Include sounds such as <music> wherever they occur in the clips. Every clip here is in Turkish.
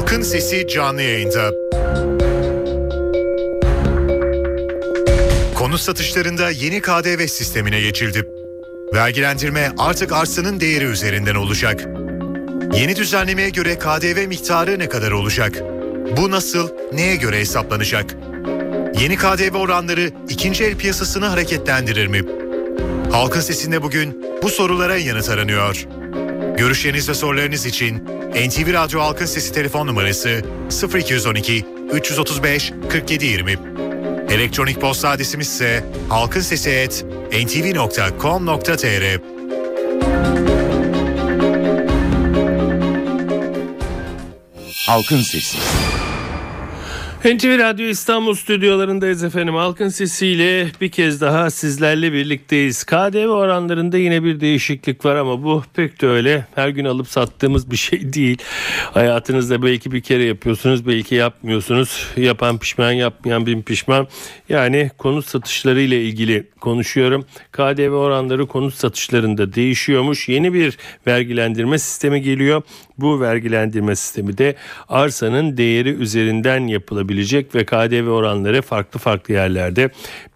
Halkın Sesi canlı yayında. Konut satışlarında yeni KDV sistemine geçildi. Vergilendirme artık arsanın değeri üzerinden olacak. Yeni düzenlemeye göre KDV miktarı ne kadar olacak? Bu nasıl, neye göre hesaplanacak? Yeni KDV oranları ikinci el piyasasını hareketlendirir mi? Halkın Sesi'nde bugün bu sorulara yanıt aranıyor. Görüşleriniz ve sorularınız için NTV Radyo Halkın Sesi telefon numarası 0212 335 4720. Elektronik posta adresimiz ise halkinsesi@ntv.com.tr. Halkın Sesi. NTV Radyo İstanbul stüdyolarındayız efendim. Halkın sesiyle bir kez daha sizlerle birlikteyiz. KDV oranlarında yine bir değişiklik var ama bu pek de öyle. Her gün alıp sattığımız bir şey <laughs> değil. Hayatınızda belki bir kere yapıyorsunuz, belki yapmıyorsunuz. Yapan pişman, yapmayan bin pişman. Yani konut satışları ile ilgili konuşuyorum. KDV oranları konut satışlarında değişiyormuş. Yeni bir vergilendirme sistemi geliyor. Bu vergilendirme sistemi de arsanın değeri üzerinden yapılabilecek ve KDV oranları farklı farklı yerlerde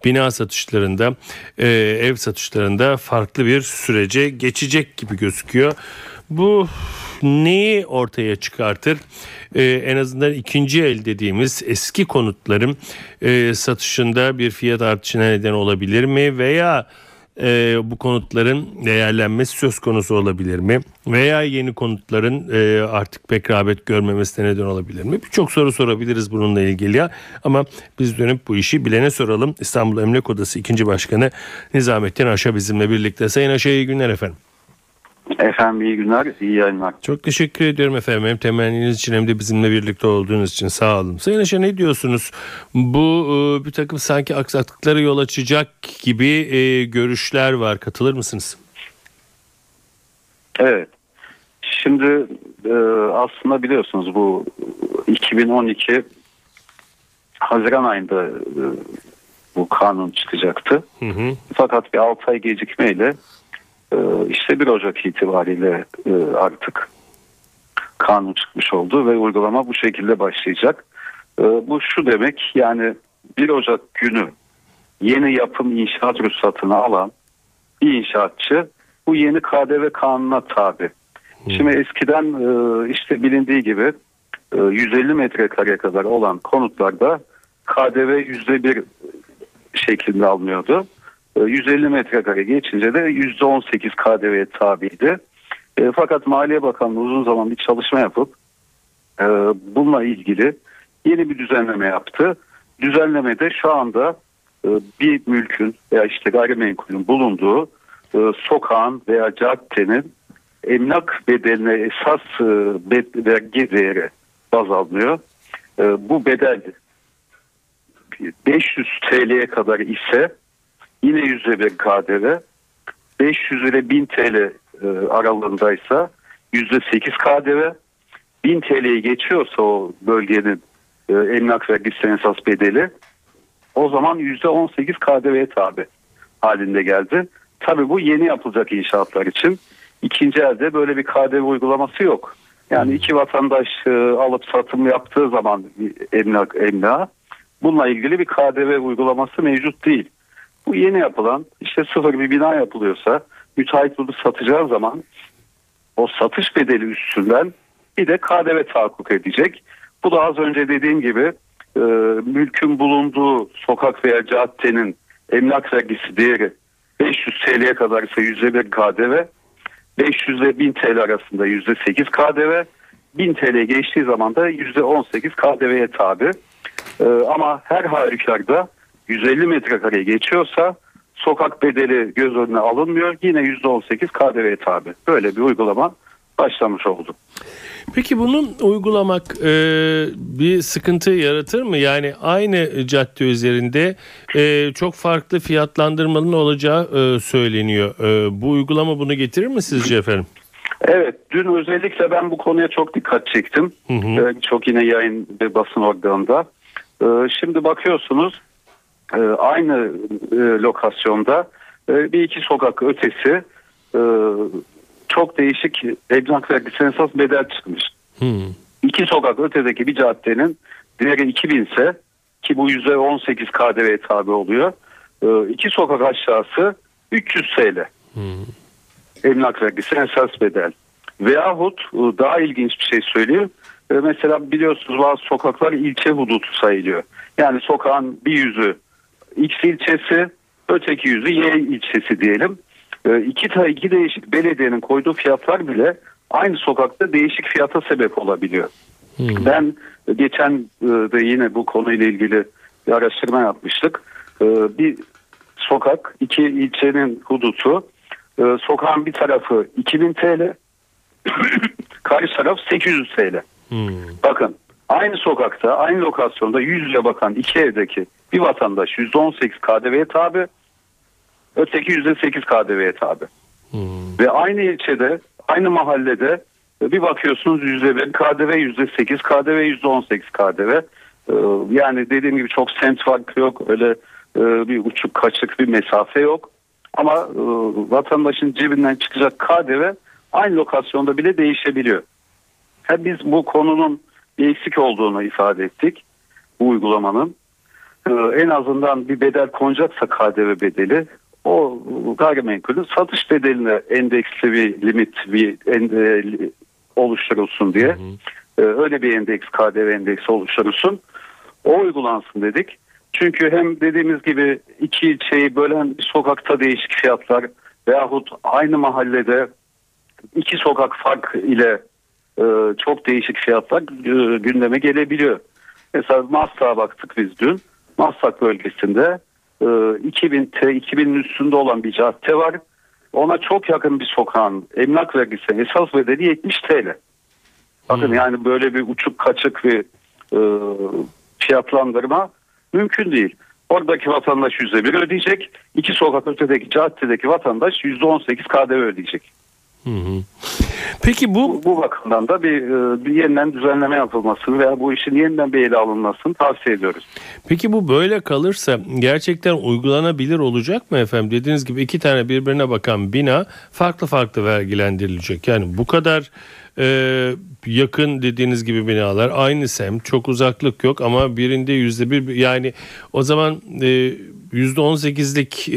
bina satışlarında, e, ev satışlarında farklı bir sürece geçecek gibi gözüküyor. Bu neyi ortaya çıkartır? Ee, en azından ikinci el dediğimiz eski konutların e, satışında bir fiyat artışına neden olabilir mi? Veya e, bu konutların değerlenmesi söz konusu olabilir mi? Veya yeni konutların e, artık pek rağbet görmemesine neden olabilir mi? Birçok soru sorabiliriz bununla ilgili ya. Ama biz dönüp bu işi bilene soralım. İstanbul Emlak Odası 2. Başkanı Nizamettin Aşa bizimle birlikte. Sayın Aşa iyi günler efendim. Efendim iyi günler, iyi yayınlar. Çok teşekkür ediyorum efendim. Hem temenniniz için hem de bizimle birlikte olduğunuz için sağ olun. Sayın Aşa ne diyorsunuz? Bu e, bir takım sanki aksaklıklara yol açacak gibi e, görüşler var. Katılır mısınız? Evet. Şimdi e, aslında biliyorsunuz bu 2012 Haziran ayında bu kanun çıkacaktı. Hı hı. Fakat bir 6 ay gecikmeyle işte 1 Ocak itibariyle e, artık kanun çıkmış oldu ve uygulama bu şekilde başlayacak. E, bu şu demek yani 1 Ocak günü yeni yapım inşaat ruhsatını alan bir inşaatçı bu yeni KDV kanununa tabi. Şimdi eskiden e, işte bilindiği gibi e, 150 metrekare kadar olan konutlarda KDV %1 şeklinde alınıyordu. E, 150 metrekare geçince de %18 KDV'ye tabiydi. E, fakat Maliye Bakanlığı uzun zaman bir çalışma yapıp e, bununla ilgili yeni bir düzenleme yaptı. Düzenlemede şu anda e, bir mülkün veya işte gayrimenkulün bulunduğu e, sokağın veya caddenin emlak bedeline esas e, vergi değeri baz alınıyor. E, bu bedel 500 TL'ye kadar ise yine %1 KDV 500 ile 1000 TL e, aralığındaysa %8 KDV 1000 TL'yi geçiyorsa o bölgenin emlak vergisi esas bedeli o zaman %18 KDV'ye tabi halinde geldi. Tabii bu yeni yapılacak inşaatlar için. ikinci elde böyle bir KDV uygulaması yok. Yani iki vatandaş e, alıp satım yaptığı zaman emlak emlağa bununla ilgili bir KDV uygulaması mevcut değil. Bu yeni yapılan işte sıfır bir bina yapılıyorsa müteahhit bunu satacağı zaman o satış bedeli üstünden bir de KDV tahakkuk edecek. Bu da az önce dediğim gibi e, mülkün bulunduğu sokak veya caddenin emlak vergisi değeri 500 TL'ye kadar ise %1 KDV 500 ile 1000 TL arasında %8 KDV 1000 TL geçtiği zaman da %18 KDV'ye tabi. Ee, ama her halükarda 150 metrekare geçiyorsa sokak bedeli göz önüne alınmıyor. Yine %18 KDV'ye tabi. Böyle bir uygulama başlamış oldu. Peki bunu uygulamak e, bir sıkıntı yaratır mı? Yani aynı cadde üzerinde e, çok farklı fiyatlandırmanın olacağı e, söyleniyor. E, bu uygulama bunu getirir mi sizce efendim? Evet, dün özellikle ben bu konuya çok dikkat çektim. Hı hı. Ee, çok yine yayın ve basın organında. Ee, şimdi bakıyorsunuz e, aynı e, lokasyonda e, bir iki sokak ötesi e, çok değişik emlak vergisi esas bedel çıkmış. Hmm. iki sokak ötedeki bir caddenin değeri 2000 ise ki bu %18 KDV tabi oluyor. E, iki sokak aşağısı 300 TL. Emlak vergisi esas bedel. Veyahut e, daha ilginç bir şey söyleyeyim. E, Mesela biliyorsunuz bazı sokaklar ilçe hudutu sayılıyor. Yani sokağın bir yüzü X ilçesi, öteki yüzü Y ilçesi diyelim. E, İki, ta- iki değişik belediyenin koyduğu fiyatlar bile aynı sokakta değişik fiyata sebep olabiliyor. Ben geçen e, de yine bu konuyla ilgili bir araştırma yapmıştık. E, Bir sokak, iki ilçenin hudutu. E, Sokağın bir tarafı 2000 TL, <clears throat> karşı taraf 800 TL. Bakın aynı sokakta, aynı lokasyonda yüz yüze bakan iki evdeki bir vatandaş %18 KDV'ye tabi, öteki %8 KDV'ye tabi. Ve aynı ilçede, aynı mahallede bir bakıyorsunuz %1 KDV, %8 KDV, %18 KDV. Yani dediğim gibi çok semt farkı yok. Öyle e, bir uçuk kaçık bir mesafe yok. Ama e, vatandaşın cebinden çıkacak KDV aynı lokasyonda bile değişebiliyor. Ha, biz bu konunun bir eksik olduğunu ifade ettik. Bu uygulamanın. Ee, en azından bir bedel konacaksa KDV bedeli o gayrimenkulün satış bedeline endeksli bir limit bir ende, oluşturulsun diye Ee, öyle bir endeks KDV endeksi oluşturulsun. O uygulansın dedik. Çünkü hem dediğimiz gibi iki ilçeyi bölen bir sokakta değişik fiyatlar veyahut aynı mahallede iki sokak fark ile e, çok değişik fiyatlar e, gündeme gelebiliyor. Mesela Maslak'a baktık biz dün. Maslak bölgesinde e, 2000 T 2000'in üstünde olan bir cadde var. Ona çok yakın bir sokağın emlak vergisi esas bedeli 70 TL. Bakın yani böyle bir uçuk kaçık bir e, fiyatlandırma mümkün değil. Oradaki vatandaş %1 ödeyecek. iki sokak ötedeki caddedeki vatandaş %18 KDV ödeyecek. Peki bu Bu bakımdan da bir, e, bir yeniden düzenleme yapılmasını veya bu işin yeniden bir ele alınmasını tavsiye ediyoruz. Peki bu böyle kalırsa gerçekten uygulanabilir olacak mı efendim? Dediğiniz gibi iki tane birbirine bakan bina farklı farklı vergilendirilecek. Yani bu kadar e, yakın dediğiniz gibi binalar aynı semt çok uzaklık yok ama birinde yüzde bir yani o zaman e, yüzde on sekizlik e,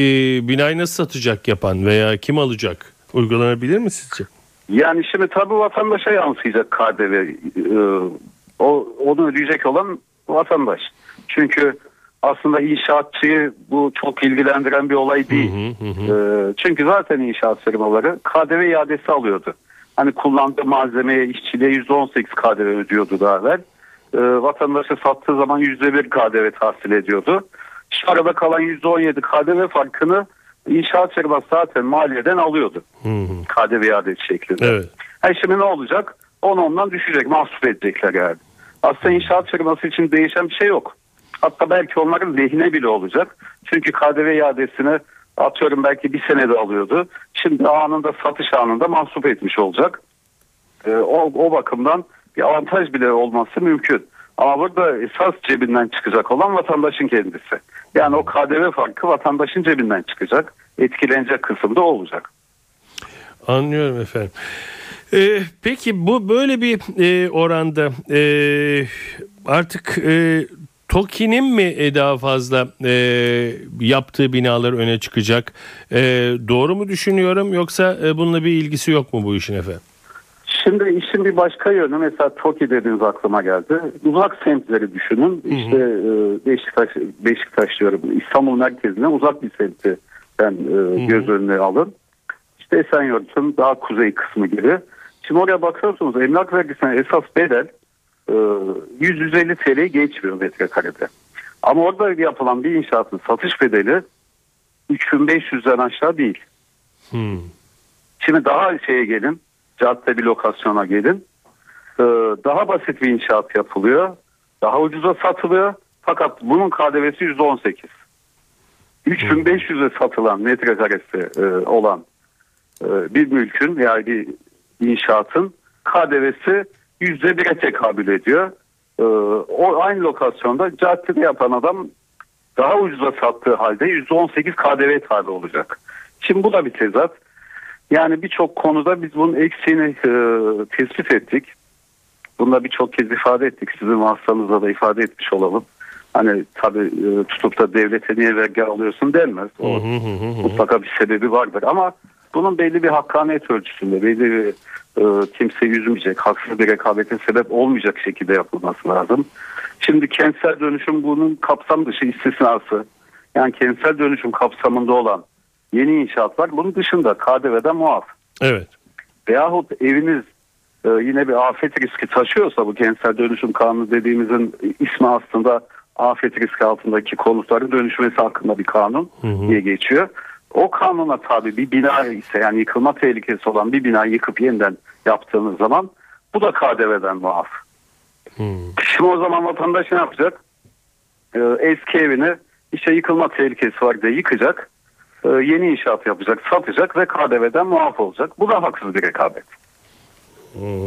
binayı nasıl satacak yapan veya kim alacak? Uygulanabilir mi sizce? Yani şimdi tabii vatandaşa yansıyacak KDV. e, o onu ödeyecek olan vatandaş. Çünkü aslında inşaatçıyı bu çok ilgilendiren bir olay değil. E, çünkü zaten inşaat firmaları KDV iadesi alıyordu. Hani kullandığı malzemeye, işçiliğe %18 KDV ödüyordu daha evvel. E, vatandaşa sattığı zaman %1 KDV tahsil ediyordu. Şu arada kalan %17 KDV farkını inşaat firması zaten maliyeden alıyordu. KDV iadesi şeklinde. Evet. Ha şimdi ne olacak? Onu ondan düşecek, mahsup edecekler yani. Aslında inşaat firması için değişen bir şey yok. Hatta belki onların lehine bile olacak. Çünkü KDV iadesini atıyorum belki bir senede alıyordu. Şimdi anında satış anında mahsup etmiş olacak. Ee, o, o bakımdan bir avantaj bile olması mümkün. Ama burada esas cebinden çıkacak olan vatandaşın kendisi. Yani o KDV farkı vatandaşın cebinden çıkacak. Etkilenecek kısımda olacak. Anlıyorum efendim. Ee, peki bu böyle bir e, oranda e, artık e, TOKİ'nin mi e, daha fazla e, yaptığı binalar öne çıkacak? E, doğru mu düşünüyorum yoksa e, bununla bir ilgisi yok mu bu işin efendim? Şimdi işin bir başka yönü mesela TOKİ dediğiniz aklıma geldi. Uzak semtleri düşünün. İşte e, Beşiktaş, Beşiktaş diyorum İstanbul merkezine uzak bir semti ben e, göz önüne alın. İşte Esenyurt'un daha kuzey kısmı gibi. Şimdi oraya bakıyorsunuz emlak vergisine esas bedel e, 100-150 TL geçmiyor metrekarede. Ama orada yapılan bir inşaatın satış bedeli 3500'den aşağı değil. Hmm. Şimdi daha şeye gelin. Cadde bir lokasyona gelin. Ee, daha basit bir inşaat yapılıyor. Daha ucuza satılıyor. Fakat bunun KDV'si %18. 3500'e satılan metrekaresi e, olan e, bir mülkün yani bir inşaatın KDV'si %1'e tekabül ediyor. Ee, o aynı lokasyonda caddede yapan adam daha ucuza sattığı halde %18 KDV tabi olacak. Şimdi bu da bir tezat. Yani birçok konuda biz bunun eksiğini e, tespit ettik. Bunda birçok kez ifade ettik. Sizin vasıtanızda da ifade etmiş olalım. Hani tabii e, tutup da devlete niye vergi alıyorsun denmez. O mutlaka bir sebebi vardır ama bunun belli bir hakkaniyet ölçüsünde, belli bir e, kimseyi üzmeyecek, haksız bir rekabete sebep olmayacak şekilde yapılması lazım. Şimdi kentsel dönüşüm bunun kapsam dışı istisnası. Yani kentsel dönüşüm kapsamında olan yeni inşaatlar bunun dışında KDV'den muaf. Evet. Veyahut eviniz e, yine bir afet riski taşıyorsa bu kentsel dönüşüm kanunu dediğimizin ismi aslında afet riski altındaki konutların dönüşmesi hakkında bir kanun diye geçiyor. O kanuna tabi bir bina ise yani yıkılma tehlikesi olan bir bina yıkıp yeniden yaptığınız zaman bu da KDV'den muaf. Şimdi o zaman vatandaş ne yapacak? Ee, eski evini işte yıkılma tehlikesi var diye yıkacak. Ee, yeni inşaat yapacak, satacak ve KDV'den muaf olacak. Bu da haksız bir rekabet.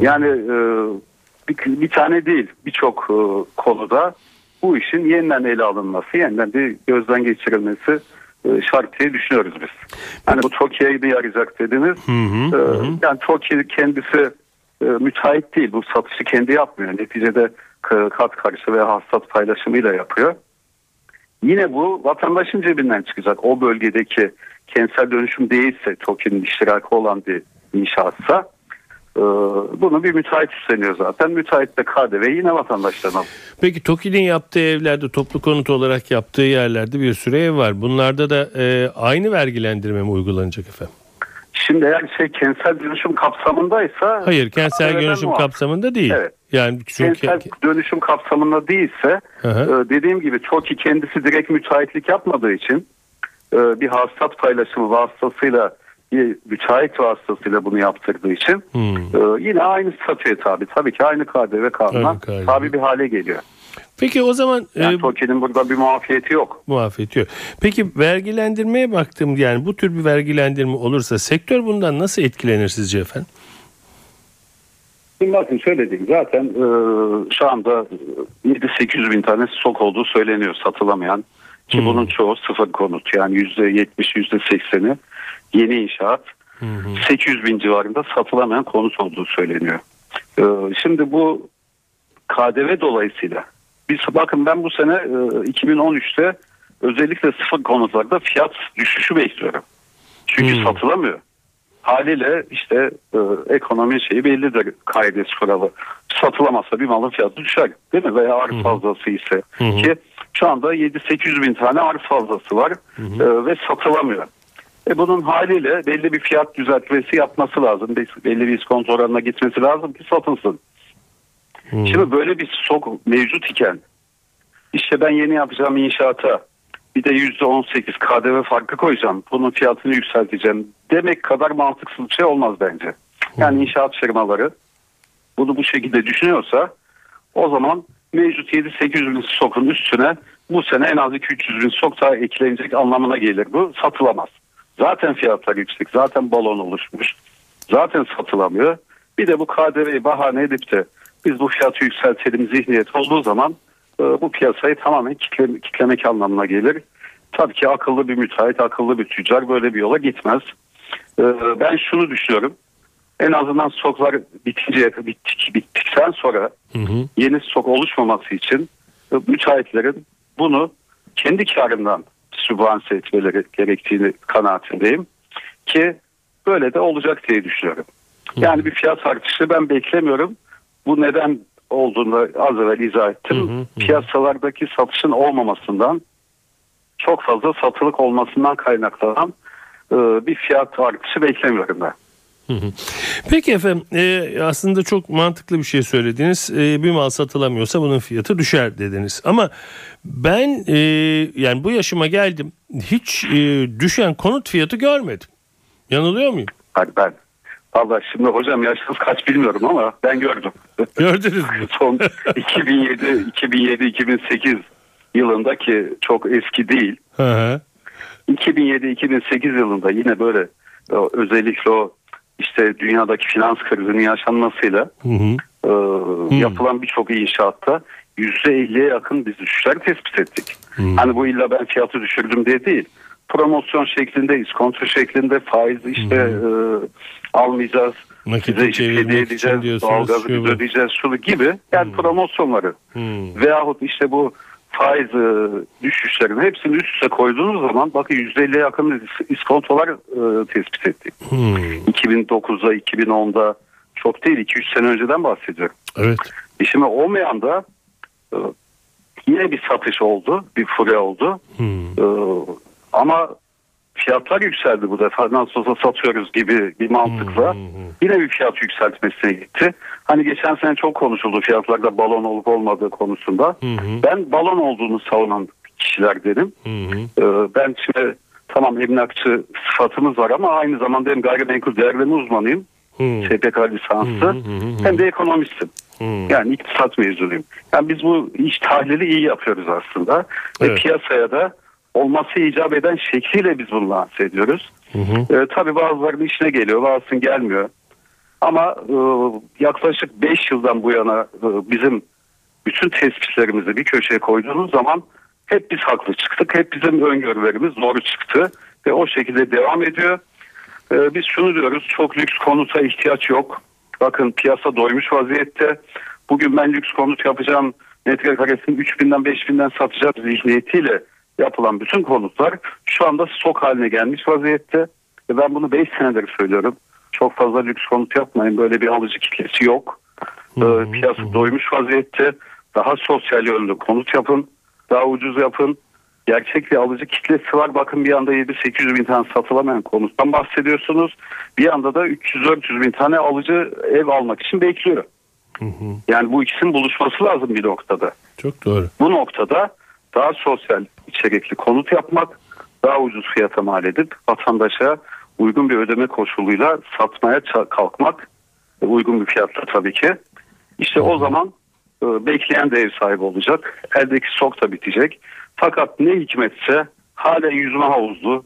Yani e, bir, bir tane değil birçok e, konuda bu işin yeniden ele alınması, yeniden bir gözden geçirilmesi e, şart diye düşünüyoruz biz. Hani bu TOKİ'ye mi yarayacak dediniz. E, yani TOKİ kendisi e, müteahhit değil. Bu satışı kendi yapmıyor. Neticede kat karşı ve hassas paylaşımıyla yapıyor. Yine bu vatandaşın cebinden çıkacak. O bölgedeki kentsel dönüşüm değilse TOKİ'nin iştirakı olan bir inşaatsa e, bunu bir müteahhit üstleniyor zaten. Müteahhit de KDV yine vatandaştan alıyor. Peki TOKİ'nin yaptığı evlerde toplu konut olarak yaptığı yerlerde bir sürü ev var. Bunlarda da e, aynı vergilendirme mi uygulanacak efendim? Şimdi eğer şey kentsel dönüşüm kapsamındaysa Hayır kentsel dönüşüm kapsamında değil. Evet. Yani çünkü Kentsel dönüşüm kapsamında değilse hı. e, dediğim gibi TOKİ kendisi direkt müteahhitlik yapmadığı için e, bir hastat paylaşımı vasıtasıyla bir müteahhit vasıtasıyla bunu yaptırdığı için Hmm. e, yine aynı statüye tabi. Tabii ki aynı KDV kanuna tabi bir hale geliyor. Peki o zaman Yani e, TOKİ'nin burada bir muafiyeti yok. muafiyet yok. Peki vergilendirmeye baktım yani bu tür bir vergilendirme olursa sektör bundan nasıl etkilenir sizce efendim? Şimdi bakın şöyle diyeyim zaten e, şu anda 7-800 bin tane stok olduğu söyleniyor satılamayan. Ki Hmm. bunun çoğu sıfır konut yani %70 %80'i yeni inşaat. 800 bin civarında satılamayan konut olduğu söyleniyor. E, şimdi bu KDV dolayısıyla biz bakın ben bu sene e, 2013'te özellikle sıfır konutlarda fiyat düşüşü bekliyorum. Çünkü Hmm. satılamıyor. Haliyle işte e, ekonomi şeyi bellidir kaidesi kuralı. Satılamazsa bir malın fiyatı düşer değil mi? Veya arz fazlası ise. Ki şu anda 7-800 bin tane arz fazlası var e, ve satılamıyor. E bunun haliyle belli bir fiyat düzeltmesi yapması lazım. Be- Belli bir iskonto oranına gitmesi lazım ki satılsın. Şimdi böyle bir stok mevcut iken işte ben yeni yapacağım inşaata bir de %18 KDV farkı koyacağım. Bunun fiyatını yükselteceğim demek kadar mantıksız bir şey olmaz bence. Yani inşaat firmaları bunu bu şekilde düşünüyorsa o zaman mevcut 7-800 bin stokun üstüne bu sene en az 200 bin stok daha eklenecek anlamına gelir. Bu satılamaz. Zaten fiyatlar yüksek. Zaten balon oluşmuş. Zaten satılamıyor. Bir de bu KDV'yi bahane edip de biz bu fiyatı yükseltelim zihniyet olduğu zaman bu piyasayı tamamen kitle, kitlemek anlamına gelir. Tabii ki akıllı bir müteahhit, akıllı bir tüccar böyle bir yola gitmez. E, ben şunu düşünüyorum. En azından stoklar bitince, bittik, bittikten sonra yeni stok oluşmaması için e, müteahhitlerin bunu kendi karından sübvanse etmeleri gerektiğini kanaatindeyim. Ki böyle de olacak diye düşünüyorum. Yani bir fiyat artışı ben beklemiyorum. Bu neden olduğunu az evvel izah ettim. Piyasalardaki satışın olmamasından çok fazla satılık olmasından kaynaklanan e, bir fiyat artışı beklemiyorum ben. Peki efendim e, aslında çok mantıklı bir şey söylediniz. E, bir mal satılamıyorsa bunun fiyatı düşer dediniz. Ama ben e, yani bu yaşıma geldim hiç e, düşen konut fiyatı görmedim. Yanılıyor muyum? Hadi ben. Valla şimdi hocam yaşınız kaç bilmiyorum ama ben gördüm. Gördünüz mü? <laughs> Son 2007 2007 2008 yılında ki çok eski değil. Hı hı. 2007-2008 yılında yine böyle özellikle o işte dünyadaki finans krizinin yaşanmasıyla Hı hı. e, yapılan birçok inşaatta %50'ye yakın biz düşüşler tespit ettik. Hani bu illa ben fiyatı düşürdüm diye değil. Promosyon şeklinde, iskonto şeklinde faiz işte e, almayacağız. Nakite işte çevirmek için edeceğiz, diyorsunuz, doğalgazı biz ödeyeceğiz, şunu gibi. Yani promosyonları. Hmm. Veyahut işte bu faiz e, düşüşlerin hepsini üst üste koyduğunuz zaman bakın %50'ye yakın is- iskontolar e, tespit ettik. Hmm. 2009'da 2010'da çok değil 2-3 sene önceden bahsediyorum. Evet. E şimdi olmayan da e, yine bir satış oldu, bir fure oldu. Hmm. E, ama fiyatlar yükseldi bu defa. Nasıl olsa satıyoruz gibi bir mantıkla. Yine bir fiyat yükseltmesine gitti. Hani geçen sene çok konuşuldu fiyatlarda balon olup olmadığı konusunda. Ben balon olduğunu savunan kişiler dedim. Ee, Ben şimdi tamam emlakçı sıfatımız var ama aynı zamanda hem gayrimenkul değerleme uzmanıyım. SPK lisanslı. Hem de ekonomistim. Hı. Yani iktisat mezunuyum. Yani biz bu iş tahlili iyi yapıyoruz aslında. Ve Evet. piyasaya da olması icap eden şekliyle biz bunu lanse ediyoruz. Hı hı. Ee, tabii bazılarının işine geliyor, bazısının gelmiyor. Ama e, yaklaşık 5 yıldan bu yana e, bizim bütün tespitlerimizi bir köşeye koyduğunuz zaman hep biz haklı çıktık. Hep bizim öngörülerimiz doğru çıktı. Ve o şekilde devam ediyor. Ee, biz şunu diyoruz, çok lüks konuta ihtiyaç yok. Bakın piyasa doymuş vaziyette. Bugün ben lüks konut yapacağım, metrekaresini 3000'den 5000'den satacağım zihniyetiyle yapılan bütün konutlar şu anda stok haline gelmiş vaziyette. Ve ben bunu 5 senedir söylüyorum. Çok fazla lüks konut yapmayın. Böyle bir alıcı kitlesi yok. Ee, piyasa doymuş vaziyette. Daha sosyal yönlü konut yapın. Daha ucuz yapın. Gerçek bir alıcı kitlesi var. Bakın bir anda 7-800 bin tane satılamayan konuttan bahsediyorsunuz. Bir anda da 300-400 bin tane alıcı ev almak için bekliyor. Yani bu ikisinin buluşması lazım bir noktada. Çok doğru. Bu noktada daha sosyal içerikli konut yapmak, daha ucuz fiyata mal edip vatandaşa uygun bir ödeme koşuluyla satmaya kalkmak, e, uygun bir fiyatla tabii ki. İşte o zaman e, bekleyen de ev sahibi olacak, eldeki stok da bitecek. Fakat ne hikmetse hala yüzme havuzlu,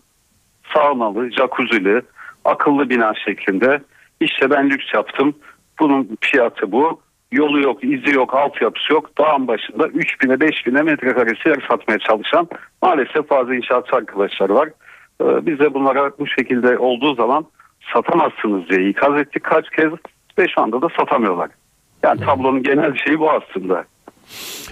saunalı, jacuzzi'li, akıllı bina şeklinde işte ben lüks yaptım. Bunun fiyatı bu. Yolu yok, izi yok, altyapısı yok. Dağın başında 3000'e 5000'e metrekaresi yer satmaya çalışan maalesef bazı inşaatçı arkadaşlar var. Ee, Biz de bunlara bu şekilde olduğu zaman satamazsınız diye ikaz ettik kaç kez ve şu anda da satamıyorlar. Yani tablonun genel şeyi bu aslında.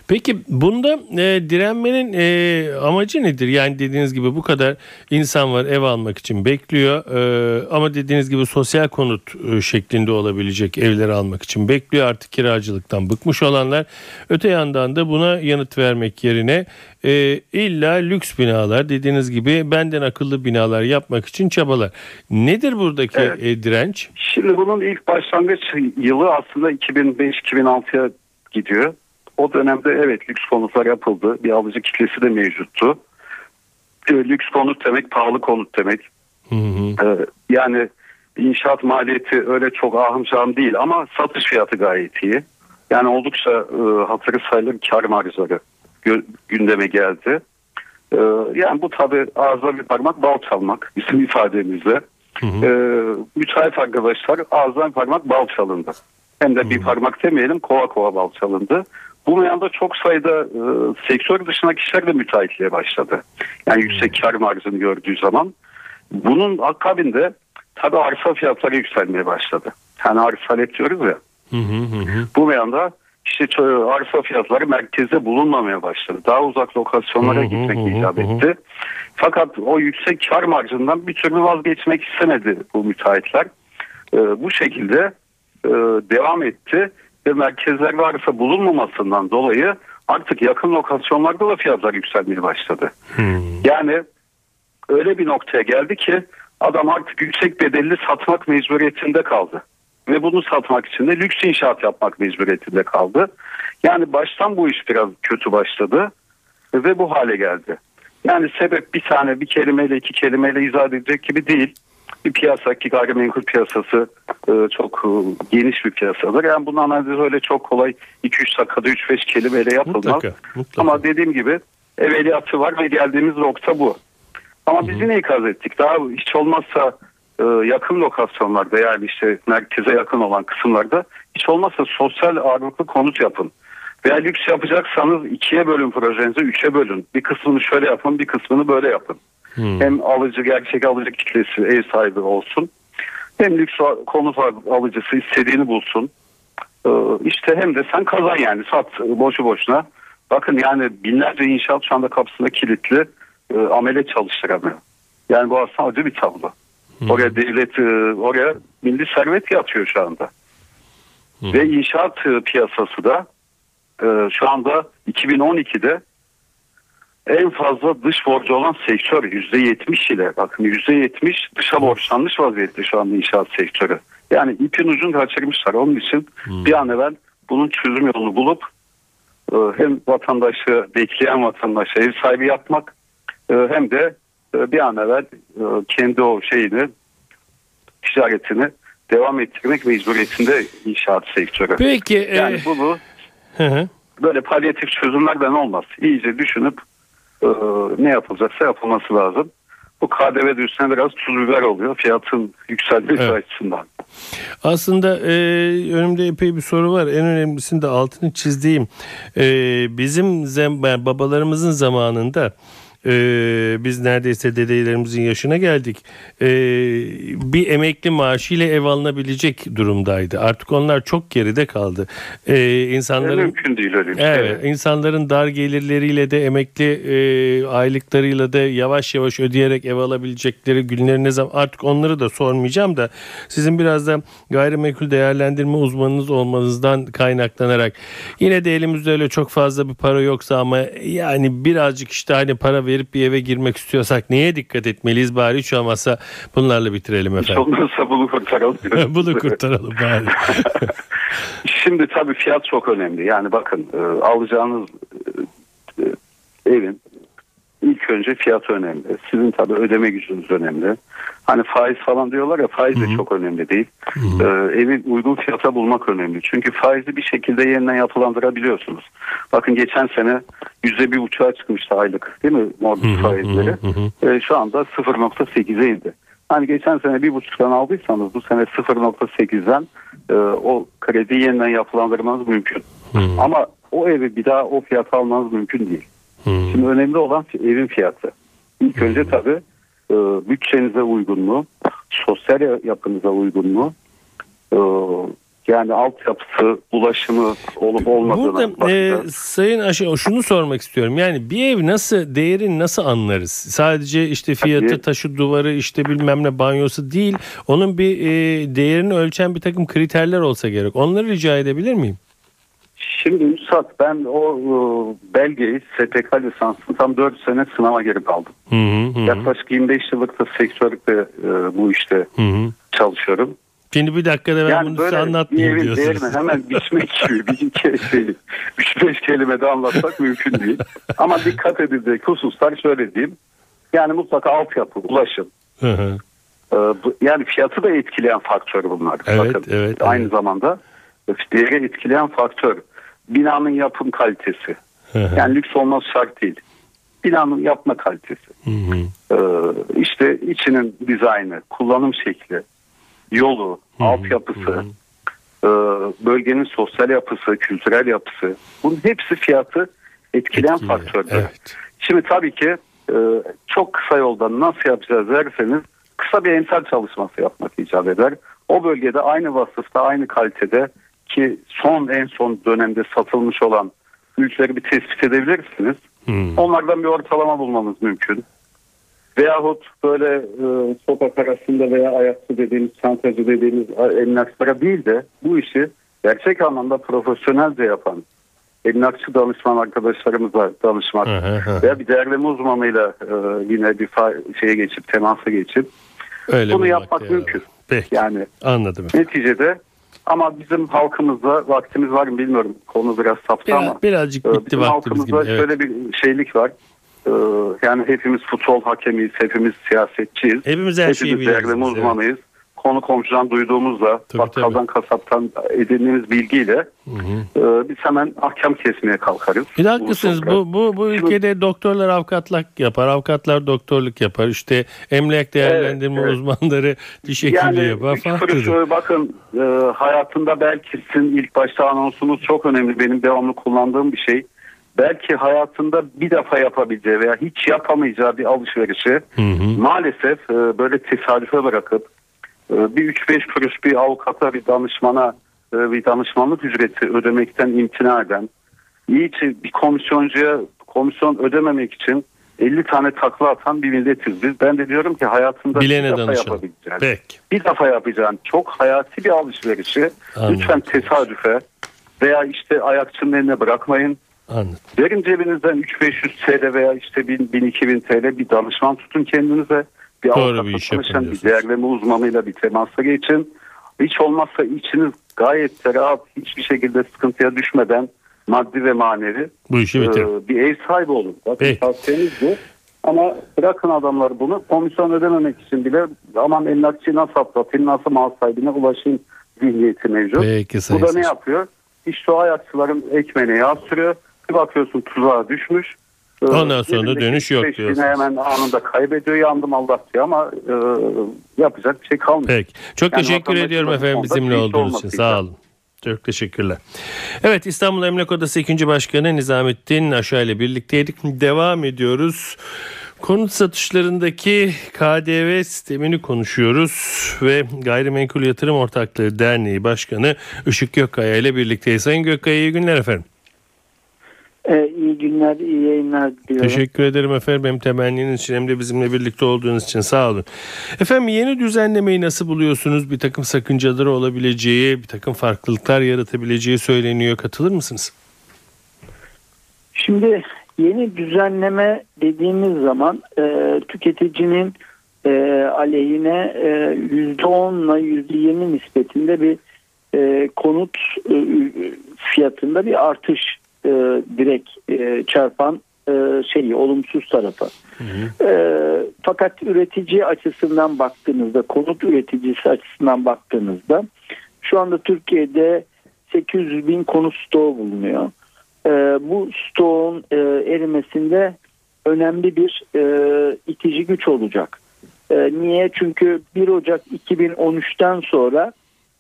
Peki bunda e, direnmenin e, amacı nedir? Yani dediğiniz gibi bu kadar insan var ev almak için bekliyor E, ama dediğiniz gibi sosyal konut e, şeklinde olabilecek evleri almak için bekliyor. Artık kiracılıktan bıkmış olanlar. Öte yandan da buna yanıt vermek yerine e, illa lüks binalar dediğiniz gibi benden akıllı binalar yapmak için çabalar. Nedir buradaki Evet. e, direnç? Şimdi bunun ilk başlangıç yılı aslında 2005-2006'ya gidiyor. O dönemde evet lüks konutlar yapıldı. Bir alıcı kitlesi de mevcuttu. E, Lüks konut demek pahalı konut demek. Hı hı. E, Yani inşaat maliyeti öyle çok ahım şahım değil ama satış fiyatı gayet iyi. Yani oldukça e, hatırı sayılır kar marjları gündeme geldi. E, yani bu tabi ağza bir parmak bal çalmak isim ifademizle. E, müteahhit arkadaşlar ağızdan bir parmak bal çalındı. Hem de bir parmak demeyelim kova kova bal çalındı. Bu yanda çok sayıda e, sektör dışındaki kişiler de müteahhitliğe başladı. Yani yüksek kar marjını gördüğü zaman. Bunun akabinde tabi arsa fiyatları yükselmeye başladı. Yani arsa talep diyoruz ya. Hı hı hı. Bu yanda işte arsa fiyatları merkezde bulunmamaya başladı. Daha uzak lokasyonlara Hı hı gitmek hı icap etti. Fakat o yüksek kar marjından bir türlü vazgeçmek istemedi bu müteahhitler. Ee, bu şekilde e, devam etti ve merkezlerde arsa bulunmamasından dolayı artık yakın lokasyonlarda da fiyatlar yükselmeye başladı. Yani öyle bir noktaya geldi ki adam artık yüksek bedelli satmak mecburiyetinde kaldı. Ve bunu satmak için de lüks inşaat yapmak mecburiyetinde kaldı. Yani baştan bu iş biraz kötü başladı ve bu hale geldi. Yani sebep bir tane bir kelimeyle iki kelimeyle izah edilecek gibi değil. Bir piyasa ki gayrimenkul piyasası e, çok e, geniş bir piyasadır. Yani bunun analizi öyle çok kolay 2-3 dakikada 3-5 kelimeyle yapılmaz. Mutlaka, mutlaka. Ama dediğim gibi evveliyatı var ve geldiğimiz nokta bu. Ama biz yine ikaz ettik. Daha hiç olmazsa e, yakın lokasyonlarda yani işte merkeze yakın olan kısımlarda hiç olmazsa sosyal ağırlıklı konut yapın. Veya lüks yapacaksanız ikiye bölün projenizi, üçe bölün. Bir kısmını şöyle yapın, bir kısmını böyle yapın. Hem alıcı gerçek alıcı kitlesi ev sahibi olsun. Hem lüks konut alıcısı istediğini bulsun. Ee, işte hem de sen kazan yani sat boşu boşuna. Bakın yani binlerce inşaat şu anda kapısında kilitli e, amele çalıştıramıyor. Yani bu aslında acı bir tablo. Oraya devlet, e, oraya milli servet yatıyor şu anda. Ve inşaat e, piyasası da e, şu anda 2012'de en fazla dış borcu olan sektör %70 ile bakın %70 dışa borçlanmış vaziyette şu anda inşaat sektörü. Yani ipin ucunu kaçırmışlar. Onun için bir an evvel bunun çözüm yolunu bulup e, hem vatandaşı bekleyen vatandaşı ev sahibi yapmak e, hem de e, bir an evvel e, kendi o şeyini ticaretini devam ettirmek mecburiyetinde inşaat sektörü. Peki. e, Yani bunu hı hı. böyle palyatif çözümlerden olmaz. İyice düşünüp e, ne yapılacaksa yapılması lazım. Bu KDV de üstüne biraz tuz biber oluyor fiyatın yükselmesi Evet. açısından. Aslında e, önümde epey bir soru var. En önemlisini de altını çizdiğim. E, bizim zem- babalarımızın zamanında e, biz neredeyse dedelerimizin yaşına geldik. E, bir emekli maaşıyla ev alınabilecek durumdaydı. Artık onlar çok geride kaldı. E, E, insanların mümkün değil öyle bir şey. Evet, insanların dar gelirleriyle de emekli e, aylıklarıyla da yavaş yavaş ödeyerek ev alabilecekleri günleri ne zaman artık onları da sormayacağım da sizin biraz da gayrimenkul değerlendirme uzmanınız olmanızdan kaynaklanarak yine de elimizde öyle çok fazla bir para yoksa ama yani birazcık işte hani para verip bir eve girmek istiyorsak neye dikkat etmeliyiz bari hiç olmazsa bunlarla bitirelim Hiç efendim. olmazsa bunu kurtaralım. <laughs> Bunu kurtaralım bari. <laughs> Şimdi tabii fiyat çok önemli. Yani bakın e, alacağınız e, e, evin ilk önce fiyatı önemli. Sizin tabii ödeme gücünüz önemli. Hani faiz falan diyorlar ya faiz de çok önemli değil. E, evi uygun fiyata bulmak önemli. Çünkü faizi bir şekilde yeniden yapılandırabiliyorsunuz. Bakın geçen sene yüzde bir buçuğa çıkmıştı aylık değil mi mortgage faizleri. E, şu anda 0.8'e indi. Hani geçen sene bir buçuktan aldıysanız bu sene 0.8'den e, o krediyi yeniden yapılandırmanız mümkün. Ama o evi bir daha o fiyata almanız mümkün değil. Şimdi önemli olan evin fiyatı. İlk önce tabii e, bütçenize uygun mu, sosyal ya- yapınıza uygun mu, e, yani altyapısı, ulaşımı olup olmadığına Burada e. Sayın Aşı şunu sormak istiyorum. Yani bir ev nasıl değerini nasıl anlarız? Sadece işte fiyatı, taşı, duvarı, işte bilmem ne banyosu değil. Onun bir e, değerini ölçen bir takım kriterler olsa gerek. Onları rica edebilir miyim? Şimdi Üstad ben o e, belgeyi SPK lisansını tam 4 sene sınava girip aldım. Hı hı, hı, Yaklaşık 25 yıllık da sektörde e, bu işte hı, hı. çalışıyorum. Şimdi bir dakikada ben yani bunu size anlatmayayım diyorsunuz. değerini hemen biçmek <laughs> gibi bir iki şey, 3-5 kelimede anlatmak mümkün değil. Ama dikkat edilecek hususlar şöyle diyeyim. Yani mutlaka altyapı, ulaşım. Hı hı. e, Yani fiyatı da etkileyen faktör bunlar. Evet, Bakın, evet, Aynı evet. zamanda değeri etkileyen faktör. Binanın yapım kalitesi. Yani lüks olması şart değil. Binanın yapma kalitesi. Ee, işte içinin dizaynı, kullanım şekli, yolu, altyapısı, e, bölgenin sosyal yapısı, kültürel yapısı. Bunun hepsi fiyatı etkileyen Etkiliyor, faktörler. evet. Şimdi tabii ki e, çok kısa yoldan nasıl yapacağız derseniz kısa bir emsal çalışması yapmak icap eder. O bölgede aynı vasıfta, aynı kalitede ki son en son dönemde satılmış olan ülkeleri bir tespit edebilirsiniz. Hmm. Onlardan bir ortalama bulmamız mümkün. Veyahut böyle e, sokak arasında veya ayakçı dediğimiz, çantacı dediğimiz emlakçılara değil de bu işi gerçek anlamda profesyonelce yapan emlakçı danışman arkadaşlarımıza danışmak veya bir değerleme uzmanıyla e, yine bir fa- şeye geçip temasa geçip Öyle bunu yapmak lazım. mümkün. Peki Yani anladım. neticede ama bizim halkımızda vaktimiz var mı bilmiyorum. Konu biraz saptı Biraz, ama. birazcık Ee, bitti Bizim vaktimiz gibi. halkımızda Evet. şöyle bir şeylik var. Ee, Yani hepimiz futbol hakemiyiz, hepimiz siyasetçiyiz. Hepimiz her şeyi hepimiz biliriz. değerleme biz, evet. Konu komşudan duyduğumuzla, Tabii, bakkaldan, kasaptan edindiğimiz bilgiyle e, biz hemen ahkam kesmeye kalkarız. Bir haklısınız bu, bu, bu ülkede doktorlar avukatlık yapar, avukatlar doktorluk yapar. İşte emlak değerlendirme evet. uzmanları <laughs> diş hekimliği Yani yapar. e, bakın e, hayatında belki sizin ilk başta anonsunuz çok önemli. Benim devamlı kullandığım bir şey. belki hayatında bir defa yapabileceği veya hiç yapamayacağı bir alışverişi Hı hı. maalesef e, böyle tesadüfe bırakıp bir 3-5 kuruş bir avukata bir danışmana e, bir danışmanlık ücreti ödemekten imtina eden iyice bir komisyoncuya komisyon ödememek için 50 tane takla atan bir milletiz biz. Ben de diyorum ki hayatında Bilene bir defa danışalım. yapabileceğin, Peki. bir defa yapacağın çok hayati bir alışverişi Anladım. lütfen tesadüfe veya işte ayakçının eline bırakmayın. Anladım. Verin cebinizden 3-500 TL veya işte 1000-2000 TL bir danışman tutun kendinize. Bir Doğru bir iş tanışın, bir değerleme uzmanıyla bir temasa geçin. Hiç olmazsa içiniz gayet rahat hiçbir şekilde sıkıntıya düşmeden maddi ve manevi Bu işi bitirin. e, bir ev sahibi olun. Peki. tavsiyemiz bu. Ama bırakın adamlar bunu komisyon ödememek için bile aman emlakçıyı nasıl atlatayım nasıl mal sahibine ulaşayım zihniyeti mevcut. Peki Bu da ne yapıyor? İşte o ayakçıların ekmeğine yağ sürüyor. Bir bakıyorsun tuzağa düşmüş. Ee, Ondan sonra da dönüş yok diyorsunuz. hemen anında kaybediyor yandım Allah diyor ama e, yapacak bir şey kalmıyor. Peki. Çok Yani teşekkür ediyorum efendim bizimle olduğunuz için. Sağ olun. Çok teşekkürler. Evet İstanbul Emlak Odası 2. Başkanı Nizamettin Aşağı ile birlikteydik. Devam ediyoruz. Konut satışlarındaki KDV sistemini konuşuyoruz ve Gayrimenkul Yatırım Ortaklığı Derneği Başkanı Işık Gökkaya ile birlikteyiz. Sayın Gökkaya iyi günler efendim. Ee, iyi günler, iyi yayınlar diliyorum. Teşekkür ederim efendim hem temenniniz için hem de bizimle birlikte olduğunuz için sağ olun. Efendim yeni düzenlemeyi nasıl buluyorsunuz? Bir takım sakıncaları olabileceği, bir takım farklılıklar yaratabileceği söyleniyor. Katılır mısınız? Şimdi yeni düzenleme dediğimiz zaman e, tüketicinin e, aleyhine e, %10 ile %20 nispetinde bir e, konut e, fiyatında bir artış e, direkt e, çarpan e, şeyi olumsuz tarafı. E, fakat üretici açısından baktığınızda, konut üreticisi açısından baktığınızda şu anda Türkiye'de 800 bin konut stoğu bulunuyor. E, bu stoğun e, erimesinde önemli bir e, itici güç olacak. E, niye? Çünkü 1 Ocak 2013'ten sonra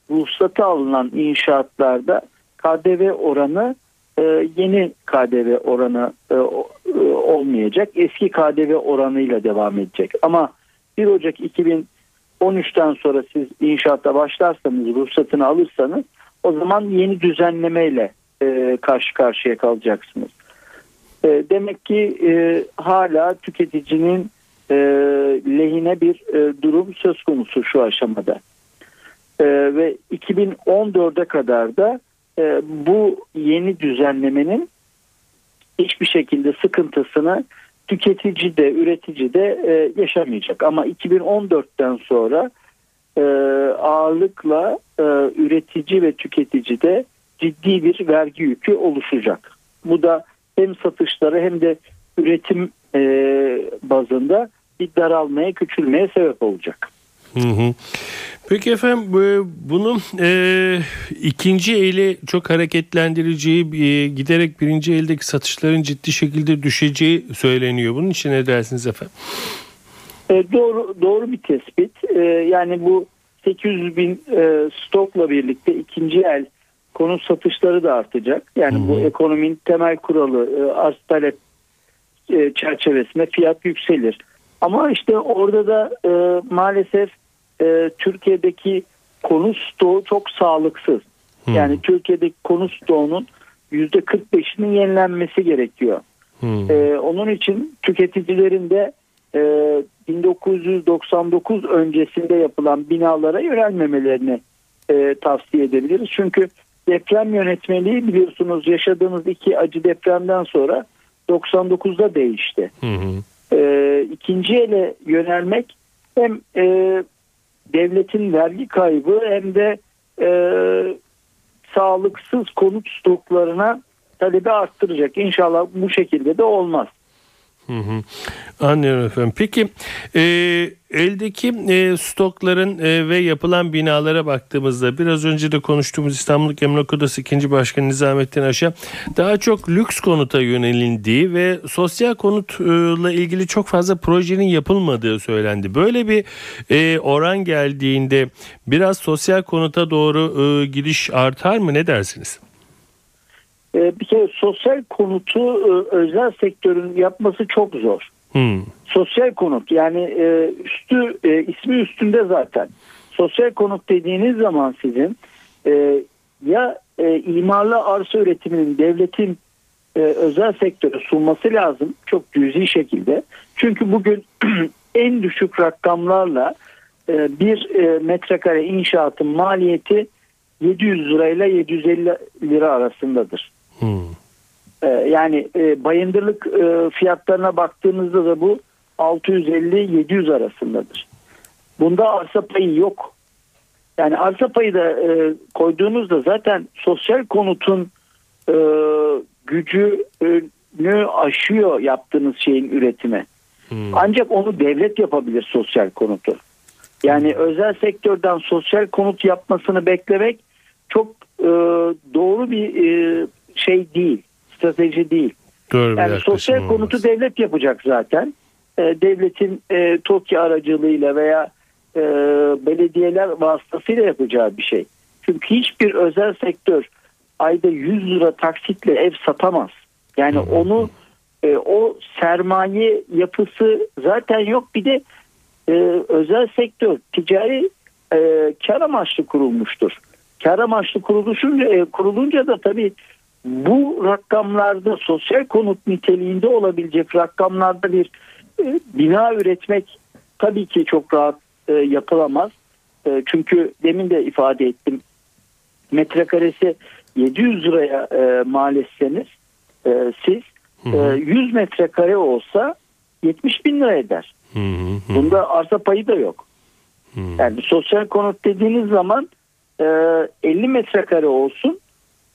ruhsatı alınan inşaatlarda KDV oranı yeni KDV oranı e, e, olmayacak. Eski KDV oranıyla devam edecek. Ama 1 Ocak 2013'ten sonra siz inşaatta başlarsanız, ruhsatını alırsanız o zaman yeni düzenlemeyle e, karşı karşıya kalacaksınız. E, demek ki e, hala tüketicinin e, lehine bir e, durum söz konusu şu aşamada. E, ve 2014'e kadar da e, bu yeni düzenlemenin hiçbir şekilde sıkıntısını tüketici de üretici de e, yaşamayacak. Ama 2014'ten sonra e, ağırlıkla e, üretici ve tüketici de ciddi bir vergi yükü oluşacak. Bu da hem satışları hem de üretim bazında bir daralmaya, küçülmeye sebep olacak. Hı hı. Peki efendim bu- bunu e, ikinci eli çok hareketlendireceği e, giderek birinci eldeki satışların ciddi şekilde düşeceği söyleniyor. Bunun için ne dersiniz efendim? E, doğru doğru bir tespit. E, yani bu 800 bin e, stokla birlikte ikinci el konut satışları da artacak. Yani bu ekonominin temel kuralı e, arz talep e, çerçevesinde fiyat yükselir. Ama işte orada da e, maalesef e, Türkiye'deki konut stoğu çok sağlıksız. Yani Türkiye'deki konut stoğunun %45'inin yenilenmesi gerekiyor. Hmm. Ee, onun için tüketicilerin de e, 1999 öncesinde yapılan binalara yönelmemelerini e, tavsiye edebiliriz. Çünkü deprem yönetmeliği biliyorsunuz yaşadığımız iki acı depremden sonra 99'da değişti. Hı hı. E, ikinci ele yönelmek hem e, devletin vergi kaybı hem de e, sağlıksız konut stoklarına talebi arttıracak. İnşallah bu şekilde de olmaz. Hı hı. Anlıyorum efendim. Peki e, eldeki e, stokların e, ve yapılan binalara baktığımızda biraz önce de konuştuğumuz İstanbul Emlak Odası 2. Başkanı Nizamettin Aşa daha çok lüks konuta yönelindiği ve sosyal konutla ilgili çok fazla projenin yapılmadığı söylendi. Böyle bir e, oran geldiğinde biraz sosyal konuta doğru e, gidiş artar mı ne dersiniz? E, bir kere sosyal konutu e, özel sektörün yapması çok zor. Hmm. Sosyal konut yani e, üstü e, ismi üstünde zaten. Sosyal konut dediğiniz zaman sizin ya imarlı arsa üretiminin devletin özel sektöre sunması lazım çok cüzi şekilde. Çünkü bugün <clears throat> en düşük rakamlarla bir metrekare inşaatın maliyeti 700 lirayla 750 lira arasındadır. Hmm. E, yani e, bayındırlık e, fiyatlarına baktığınızda da bu 650-700 arasındadır. Bunda arsa payı yok. Yani arsa payı da e, koyduğunuzda zaten sosyal konutun e, gücünü aşıyor yaptığınız şeyin üretimi. Hmm. Ancak onu devlet yapabilir sosyal konutu. Yani özel sektörden sosyal konut yapmasını beklemek çok e, doğru bir e, şey değil, strateji değil. Doğru Yani sosyal olmaz. konutu devlet yapacak zaten. E, devletin e, TOKİ aracılığıyla veya e, belediyeler vasıtasıyla yapacağı bir şey. Çünkü hiçbir özel sektör ayda 100 lira taksitle ev satamaz. Yani onu e, o sermaye yapısı zaten yok. Bir de e, özel sektör ticari e, kar amaçlı kurulmuştur. Kar amaçlı kuruluşunca, e, kurulunca da tabii bu rakamlarda sosyal konut niteliğinde olabilecek rakamlarda bir e, bina üretmek tabii ki çok rahat e, yapılamaz. E, çünkü demin de ifade ettim metrekaresi 700 liraya e, mal etseniz e, siz e, 100 metrekare olsa 70 bin lira eder. Hı hı hı. Bunda arsa payı da yok. Yani sosyal konut dediğiniz zaman e, 50 metrekare olsun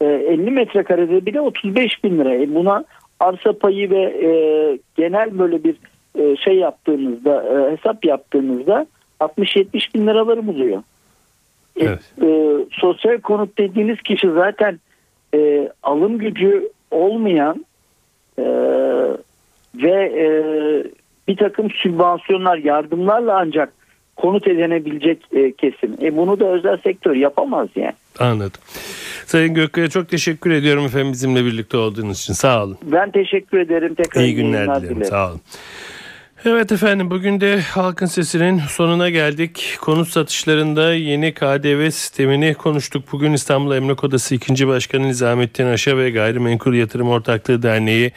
50 metrekarede bile 35 bin lira. E, buna arsa payı ve e, genel böyle bir e, şey yaptığınızda e, hesap yaptığınızda 60-70 bin liraları buluyor. E, Evet. e, sosyal konut dediğiniz kişi zaten e, alım gücü olmayan e, ve e, bir takım sübvansiyonlar, yardımlarla ancak konut edinebilecek e, kesim. E, bunu da özel sektör yapamaz yani. Anladım. Sayın Gökkaya çok teşekkür ediyorum efendim bizimle birlikte olduğunuz için. Sağ olun. Ben teşekkür ederim. Tekrar İyi günler dilerim. Sağ olun. Evet efendim bugün de Halkın Sesi'nin sonuna geldik. Konut satışlarında yeni KDV sistemini konuştuk. Bugün İstanbul Emlak Odası 2. Başkanı Nizamettin Aşa ve Gayrimenkul Yatırım Ortaklığı Derneği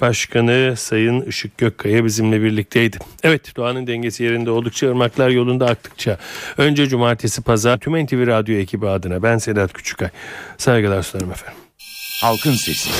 Başkanı Sayın Işık Gökkaya bizimle birlikteydi. Evet doğanın dengesi yerinde oldukça ırmaklar yolunda aktıkça. Önce cumartesi pazar tüm NTV Radyo ekibi adına ben Sedat Küçükay. Saygılar sunarım efendim. Halkın Sesi.